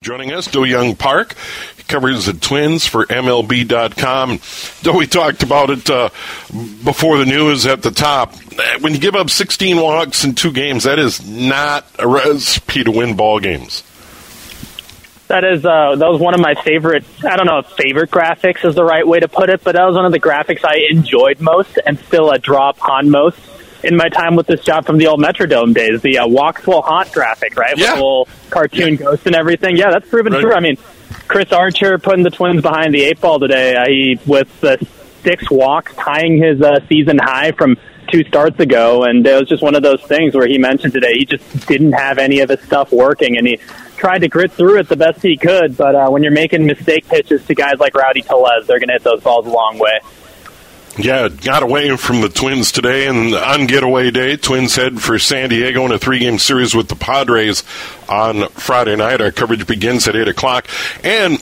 Joining us, Do-Hyoung Park. He covers the Twins for MLB.com. Though we talked about it uh, before the news at the top. When you give up 16 walks in two games, that is not a recipe to win ball games. That is uh, that was one of my favorite. I don't know if favorite graphics is the right way to put it, but that was one of the graphics I enjoyed most and still a draw upon most in my time with this job from the old Metrodome days. The uh, walks will haunt graphic, right? Yeah. With the little cartoon Yeah. ghosts and everything. Yeah, that's proven Right. true. I mean, Chris Archer putting the Twins behind the eight ball today. Uh, he with the six walks, tying his uh, season high from two starts ago, and it was just one of those things where he mentioned today he just didn't have any of his stuff working, and he tried to grit through it the best he could. But uh, when you're making mistake pitches to guys like Rowdy Tellez, they're going to hit those balls a long way. Yeah, got away from the Twins today, and on getaway day, Twins head for San Diego in a three-game series with the Padres on Friday night. Our coverage begins at eight o'clock, and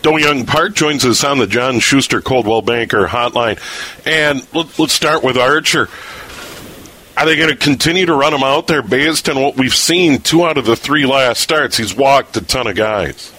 Do-Hyoung Park joins us on the John Schuster Coldwell Banker Hotline. And let, let's start with Archer. Are they going to continue to run him out there based on what we've seen? Two out of the three last starts, he's walked a ton of guys.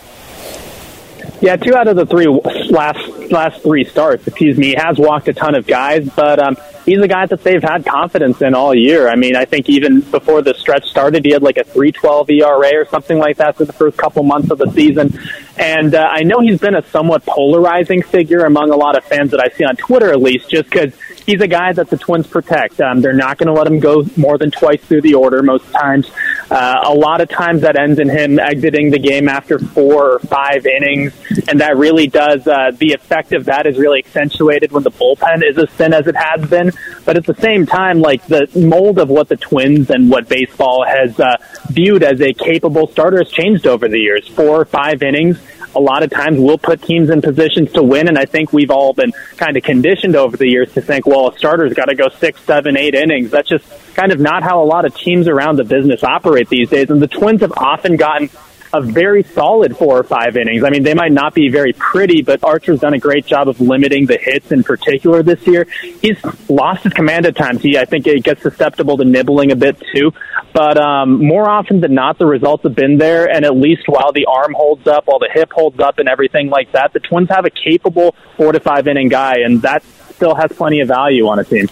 Yeah, two out of the three last last three starts, excuse me, he has walked a ton of guys, but um, he's a guy that they've had confidence in all year. I mean, I think even before the stretch started, he had like a 3.12 ERA or something like that for the first couple months of the season. And uh, I know he's been a somewhat polarizing figure among a lot of fans that I see on Twitter, at least, just because he's a guy that the Twins protect. Um, they're not going to let him go more than twice through the order most times. Uh, a lot of times that ends in him exiting the game after four or five innings, and that really does uh, the effect of that is really accentuated when the bullpen is as thin as it has been. But at the same time, like the mold of what the Twins and what baseball has uh, viewed as a capable starter has changed over the years. Four or five innings a lot of times will put teams in positions to win. And I think we've all been kind of conditioned over the years to think, well, a starter's got to go six, seven, eight innings. That's just kind of not how a lot of teams around the business operate these days. And the Twins have often gotten a very solid four or five innings. I mean, they might not be very pretty, but Archer's done a great job of limiting the hits in particular this year. He's lost his command at times. He, I think, it gets susceptible to nibbling a bit too. But um, more often than not, the results have been there. And at least while the arm holds up, while the hip holds up, and everything like that, the Twins have a capable four to five inning guy, and that still has plenty of value on a team.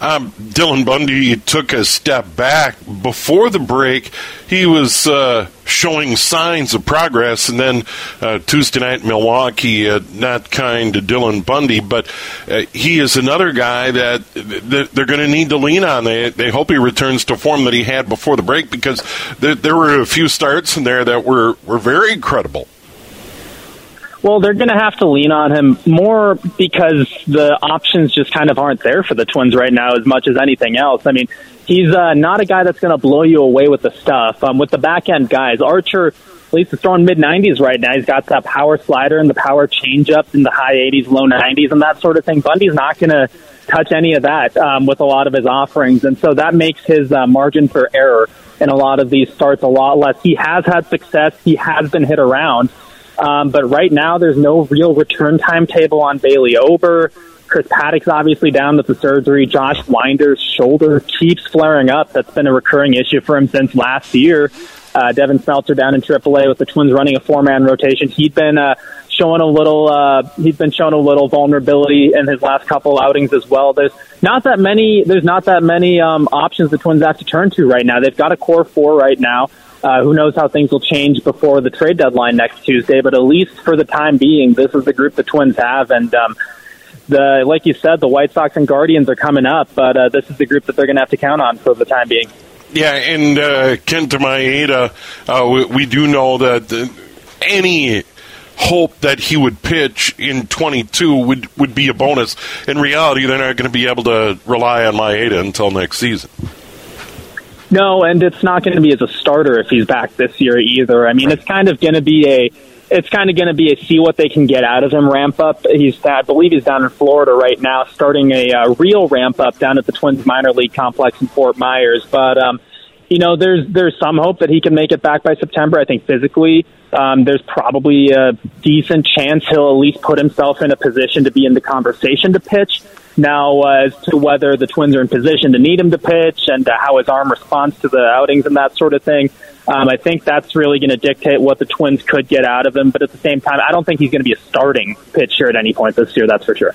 Um, Dylan Bundy took a step back before the break. He was uh, showing signs of progress, and then uh, Tuesday night Milwaukee, uh, not kind to Dylan Bundy, but uh, he is another guy that, that they're going to need to lean on. They they hope he returns to form that he had before the break because there, there were a few starts in there that were were very credible. Well, they're going to have to lean on him more because the options just kind of aren't there for the Twins right now as much as anything else. I mean, he's uh, not a guy that's going to blow you away with the stuff. Um, with the back end guys, Archer, at least is throwing mid 90s right now. He's got that power slider and the power changeup in the high 80s, low 90s, and that sort of thing. Bundy's not going to touch any of that um, with a lot of his offerings, and so that makes his uh, margin for error in a lot of these starts a lot less. He has had success. He has been hit around. Um, but right now, there's no real return timetable on Bailey Ober. Chris Paddack's obviously down with the surgery. Josh Winder's shoulder keeps flaring up. That's been a recurring issue for him since last year. Uh, Devin Smeltzer down in AAA with the Twins running a four-man rotation. He'd been uh, showing a little. Uh, he's been showing a little vulnerability in his last couple outings as well. There's not that many. There's not that many um, options the Twins have to turn to right now. They've got a core four right now. Uh, who knows how things will change before the trade deadline next Tuesday? But at least for the time being, this is the group the Twins have, and um, the like you said, the White Sox and Guardians are coming up, but uh, this is the group that they're going to have to count on for the time being. Yeah, and uh, Kenta Maeda, uh, we, we, do know that any hope that he would pitch in 22 would, would be a bonus. In reality, they're not going to be able to rely on Maeda until next season. No, and it's not going to be as a starter if he's back this year either. I mean, right. it's kind of going to be a it's kind of going to be a see what they can get out of him ramp up. He's, I believe, he's down in Florida right now, starting a uh, real ramp up down at the Twins minor league complex in Fort Myers. But um, you know, there's there's some hope that he can make it back by September. I think physically, um, there's probably a decent chance he'll at least put himself in a position to be in the conversation to pitch. Now, uh, as to whether the Twins are in position to need him to pitch and uh, how his arm responds to the outings and that sort of thing, um, I think that's really going to dictate what the Twins could get out of him. But at the same time, I don't think he's going to be a starting pitcher at any point this year. That's for sure.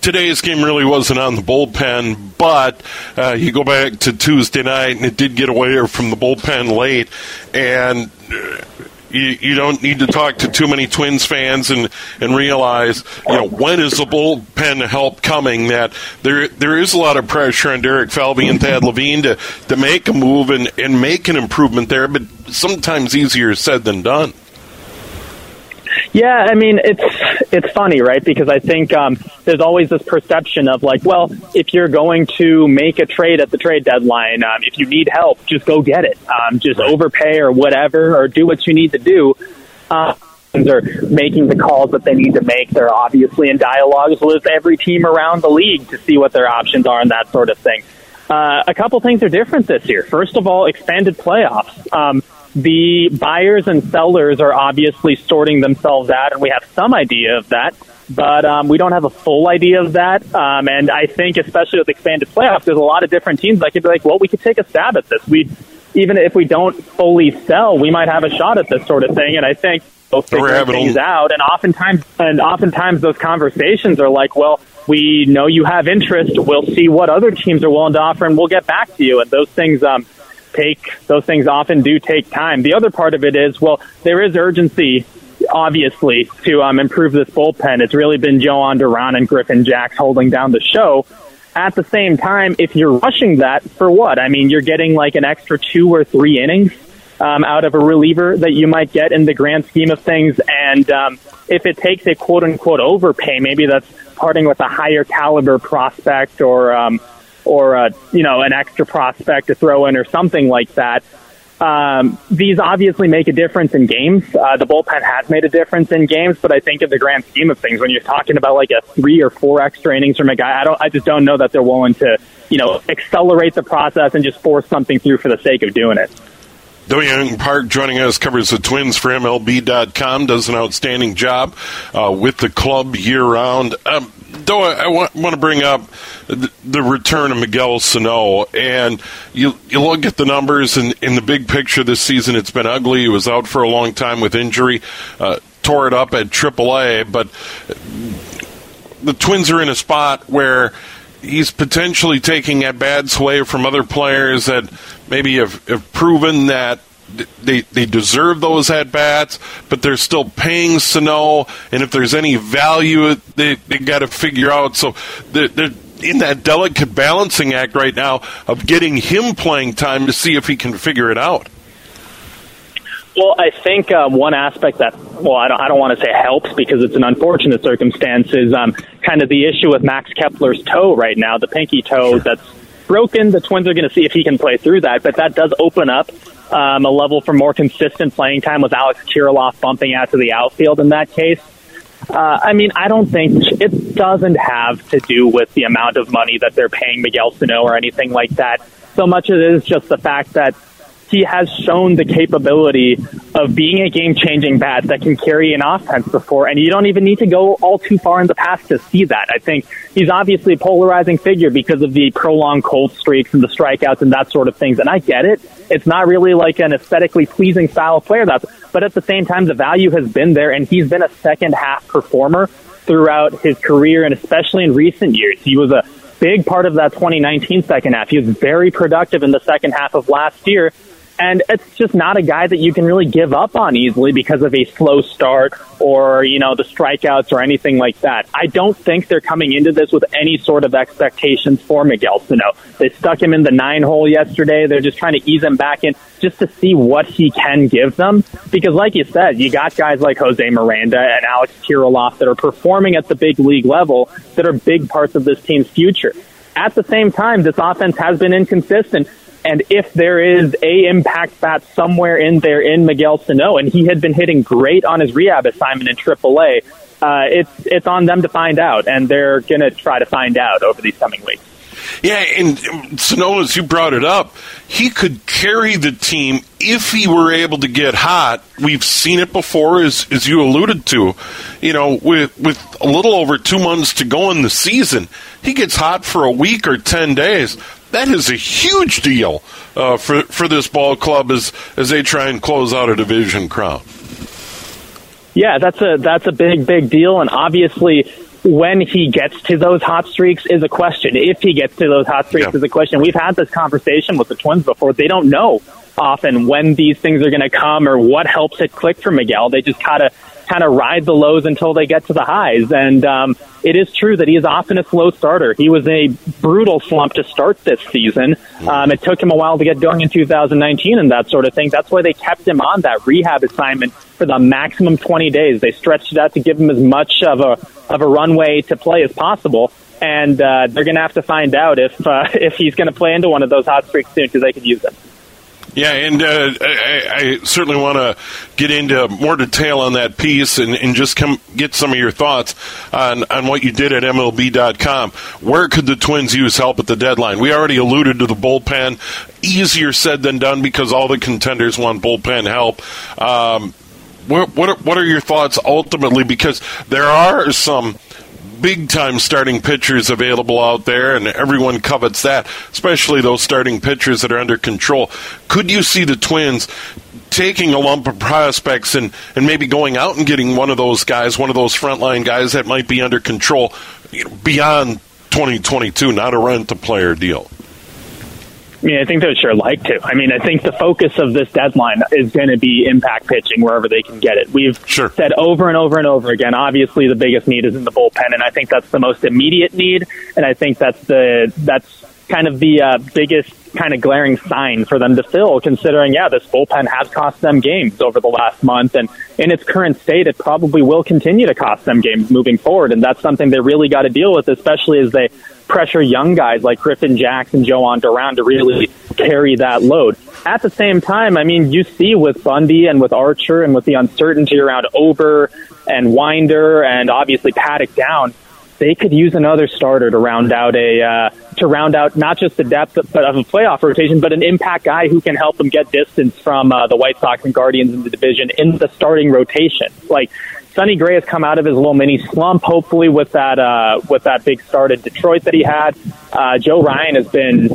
Today's game really wasn't on the bullpen, but uh, you go back to Tuesday night, and it did get away from the bullpen late, and. Uh, you, you don't need to talk to too many Twins fans and, and realize, you know, when is the bullpen help coming? That there there is a lot of pressure on Derek Falvey and Thad Levine to, to make a move and, and make an improvement there, but sometimes easier said than done. Yeah, I mean it's it's funny, right? Because I think um, there's always this perception of like, well, if you're going to make a trade at the trade deadline, um, if you need help, just go get it. Um, just overpay or whatever, or do what you need to do. Uh, are making the calls that they need to make. They're obviously in dialogues with every team around the league to see what their options are and that sort of thing. Uh, a couple things are different this year. First of all, expanded playoffs. Um, the buyers and sellers are obviously sorting themselves out, and we have some idea of that, but um, we don't have a full idea of that. Um, and I think, especially with expanded playoffs, there's a lot of different teams that could be like, well, we could take a stab at this. We, even if we don't fully sell, we might have a shot at this sort of thing. And I think they'll figure things out. And oftentimes, and oftentimes those conversations are like, well, we know you have interest. We'll see what other teams are willing to offer, and we'll get back to you. And those things. Um, take those things often do take time. The other part of it is, well, there is urgency, obviously, to um, improve this bullpen. It's really been Jhoan Duran and Griffin Jax holding down the show. At the same time, if you're rushing that for what? I mean, you're getting like an extra two or three innings um, out of a reliever that you might get in the grand scheme of things. And um, if it takes a quote unquote overpay, maybe that's parting with a higher caliber prospect or um, or a, you know an extra prospect to throw in or something like that. Um, these obviously make a difference in games. Uh, the bullpen has made a difference in games, but I think in the grand scheme of things, when you're talking about like a three or four extra innings from a guy, I don't, I just don't know that they're willing to, you know, accelerate the process and just force something through for the sake of doing it. Do-Hyoung Park joining us covers the Twins for MLB.com, does an outstanding job uh, with the club year round. Um, though I, I want, want, to bring up the, the, return of Miguel Sano, and you you look at the numbers and in the big picture this season, it's been ugly. He was out for a long time with injury, uh, tore it up at AAA, but the Twins are in a spot where he's potentially taking at bats away from other players that maybe have, have proven that they they deserve those at bats, but they're still paying Sano, and if there's any value, they they got to figure out. So they're, they're in that delicate balancing act right now of getting him playing time to see if he can figure it out. Well, I think um, one aspect that, well, I don't, I don't want to say helps because it's an unfortunate circumstance is um, kind of the issue with Max Kepler's toe right now, the pinky toe that's broken. The Twins are going to see if he can play through that, but that does open up um, a level for more consistent playing time with Alex Kirilloff bumping out to the outfield in that case. Uh, I mean, I don't think it doesn't have to do with the amount of money that they're paying Miguel Sano or anything like that. So much of it is just the fact that he has shown the capability of being a game changing bat that can carry an offense before, and you don't even need to go all too far in the past to see that. I think he's obviously a polarizing figure because of the prolonged cold streaks and the strikeouts and that sort of things, and I get it. It's not really like an aesthetically pleasing style of player, that's, but at the same time, the value has been there, and he's been a second half performer throughout his career, and especially in recent years. He was a big part of that 2019 second half. He was very productive in the second half of last year And it's just not a guy that you can really give up on easily because of a slow start or, you know, the strikeouts or anything like that. I don't think they're coming into this with any sort of expectations for Miguel Sano. They stuck him in the nine hole yesterday. They're just trying to ease him back in just to see what he can give them. Because like you said, you got guys like Jose Miranda and Alex Kirilloff that are performing at the big league level that are big parts of this team's future. At the same time, this offense has been inconsistent. And if there is a impact bat somewhere in there in Miguel Sano, and he had been hitting great on his rehab assignment in AAA, uh, it's it's on them to find out, and they're going to try to find out over these coming weeks. Yeah, and Sano, as you brought it up, he could carry the team if he were able to get hot. We've seen it before, as as you alluded to. You know, with with a little over two months to go in the season, he gets hot for a week or ten days that is a huge deal uh, for for this ball club as as they try and close out a division crown. Yeah, that's a that's a big big deal, and obviously. When he gets to those hot streaks is a question. If he gets to those hot streaks yeah. is a question. We've had this conversation with the Twins before. They don't know often when these things are going to come or what helps it click for Miguel. They just kind of kind of ride the lows until they get to the highs. And um, it is true that he is often a slow starter. He was a brutal slump to start this season. Um, it took him a while to get going in 2019 and that sort of thing. That's why they kept him on that rehab assignment for the maximum 20 days. They stretched it out to give him as much of a of a runway to play as possible. And uh, they're going to have to find out if uh, if he's going to play into one of those hot streaks soon because they could use him. Yeah, and uh, I, I, certainly want to get into more detail on that piece and, and, just come get some of your thoughts on, on what you did at MLB.com. Where could the Twins use help at the deadline? We already alluded to the bullpen. Easier said than done because all the contenders want bullpen help. Um, what, what are, what are your thoughts ultimately? Because there are some big time starting pitchers available out there, and everyone covets that, especially those starting pitchers that are under control. Could you see the Twins taking a lump of prospects and, and maybe going out and getting one of those guys, one of those frontline guys that might be under control beyond 2022, not a rent a player deal? I mean, I think they'd sure like to. I mean, I think the focus of this deadline is going to be impact pitching wherever they can get it. We've sure. said over and over and over again. Obviously, the biggest need is in the bullpen, and I think that's the most immediate need. And I think that's the that's kind of the uh, biggest kind of glaring sign for them to fill, considering, yeah, this bullpen has cost them games over the last month. And in its current state, it probably will continue to cost them games moving forward. And that's something they really got to deal with, especially as they pressure young guys like Griffin Jackson, Jhoan Duran to really carry that load. At the same time, I mean, you see with Bundy and with Archer and with the uncertainty around Ober and Winder and obviously Paddack down, they could use another starter to round out a uh, to round out not just the depth but of a playoff rotation, but an impact guy who can help them get distance from uh, the White Sox and Guardians in the division in the starting rotation. Like Sonny Gray has come out of his little mini slump, hopefully with that uh, with that big start in Detroit that he had. Uh, Joe Ryan has been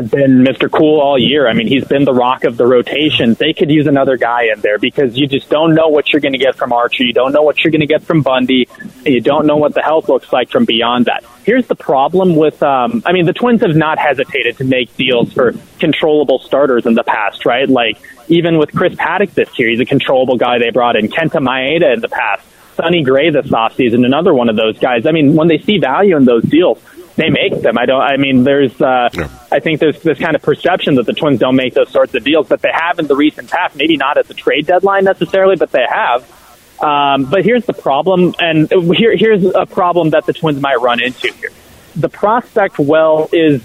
has been Mr. Cool all year. I mean, he's been the rock of the rotation. They could use another guy in there because you just don't know what you're going to get from Archer. You don't know what you're going to get from Bundy. And you don't know what the health looks like from beyond that. Here's the problem with, um, I mean, the Twins have not hesitated to make deals for controllable starters in the past, right? Like, even with Chris Paddack this year, he's a controllable guy they brought in. Kenta Maeda in the past. Sonny Gray this offseason, another one of those guys. I mean, when they see value in those deals, they make them. I don't. I mean, there's. Uh, yeah. I think there's this kind of perception that the Twins don't make those sorts of deals, but they have in the recent past. Maybe not at the trade deadline necessarily, but they have. Um, but here's the problem, and here, here's a problem that the Twins might run into here. The prospect well is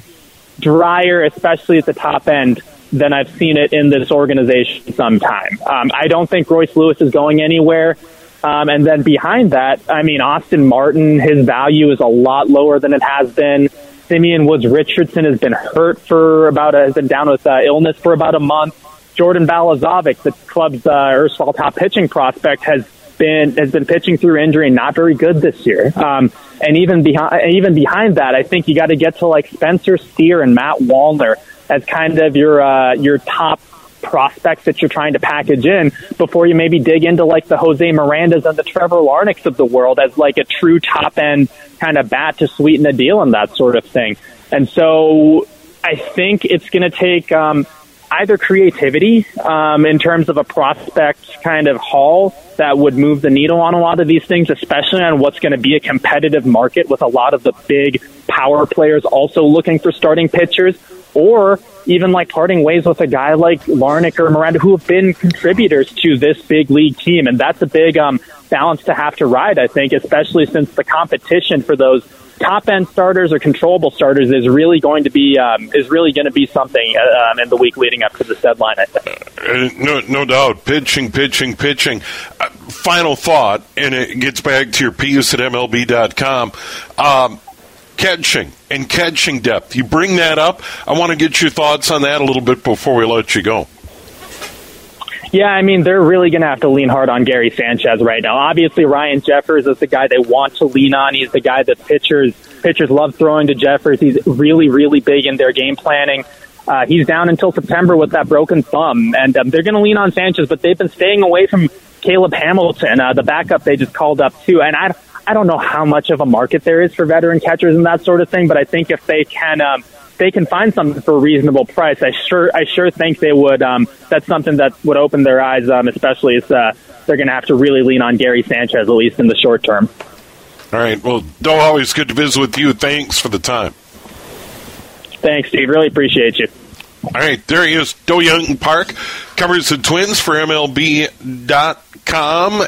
drier, especially at the top end, than I've seen it in this organization sometime. Um, I don't think Royce Lewis is going anywhere. Um, and then behind that, I mean, Austin Martin, his value is a lot lower than it has been. Simeon Woods Richardson has been hurt for about, a, has been down with uh, illness for about a month. Jordan Balazovic, the club's uh, erstwhile top pitching prospect, has been has been pitching through injury and not very good this year. Um, and even behind even behind that, I think you got to get to like Spencer Steer and Matt Wallner as kind of your uh, your top prospects that you're trying to package in before you maybe dig into like the Jose Mirandas and the Trevor Larnachs of the world as like a true top end kind of bat to sweeten the deal and that sort of thing. And so I think it's going to take, um, either creativity um, in terms of a prospect kind of haul that would move the needle on a lot of these things, especially on what's going to be a competitive market with a lot of the big power players also looking for starting pitchers, or even like parting ways with a guy like Larnach or Miranda who have been contributors to this big league team. And that's a big um, balance to have to ride, I think, especially since the competition for those top end starters or controllable starters is really going to be um, is really going to be something uh, um, in the week leading up to this deadline. I think. Uh, no, no doubt. Pitching, pitching, pitching. Uh, final thought, and it gets back to your piece at MLB.com. Um, catching and catching depth. You bring that up. I want to get your thoughts on that a little bit before we let you go. Yeah, I mean, they're really going to have to lean hard on Gary Sanchez right now. Obviously, Ryan Jeffers is the guy they want to lean on. He's the guy that pitchers pitchers love throwing to Jeffers. He's really, really big in their game planning. Uh, he's down until September with that broken thumb, and um, they're going to lean on Sanchez, but they've been staying away from Caleb Hamilton, uh, the backup they just called up too. And I, I don't know how much of a market there is for veteran catchers and that sort of thing, but I think if they can, um, they can find something for a reasonable price, I sure, I sure think they would. Um, that's something that would open their eyes, um, especially as uh, they're going to have to really lean on Gary Sanchez at least in the short term. All right. Well, Doe, always good to visit with you. Thanks for the time. Thanks, Steve. Really appreciate you. All right, there he is. Do-Hyoung Park covers the Twins for MLB.com,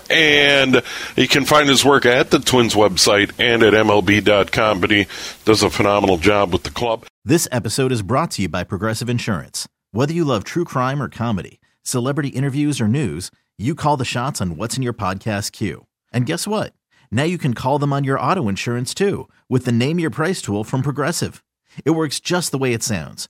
and you can find his work at the Twins website and at MLB.com, but he does a phenomenal job with the club. This episode is brought to you by Progressive Insurance. Whether you love true crime or comedy, celebrity interviews or news, you call the shots on what's in your podcast queue. And guess what? Now you can call them on your auto insurance too with the Name Your Price tool from Progressive. It works just the way it sounds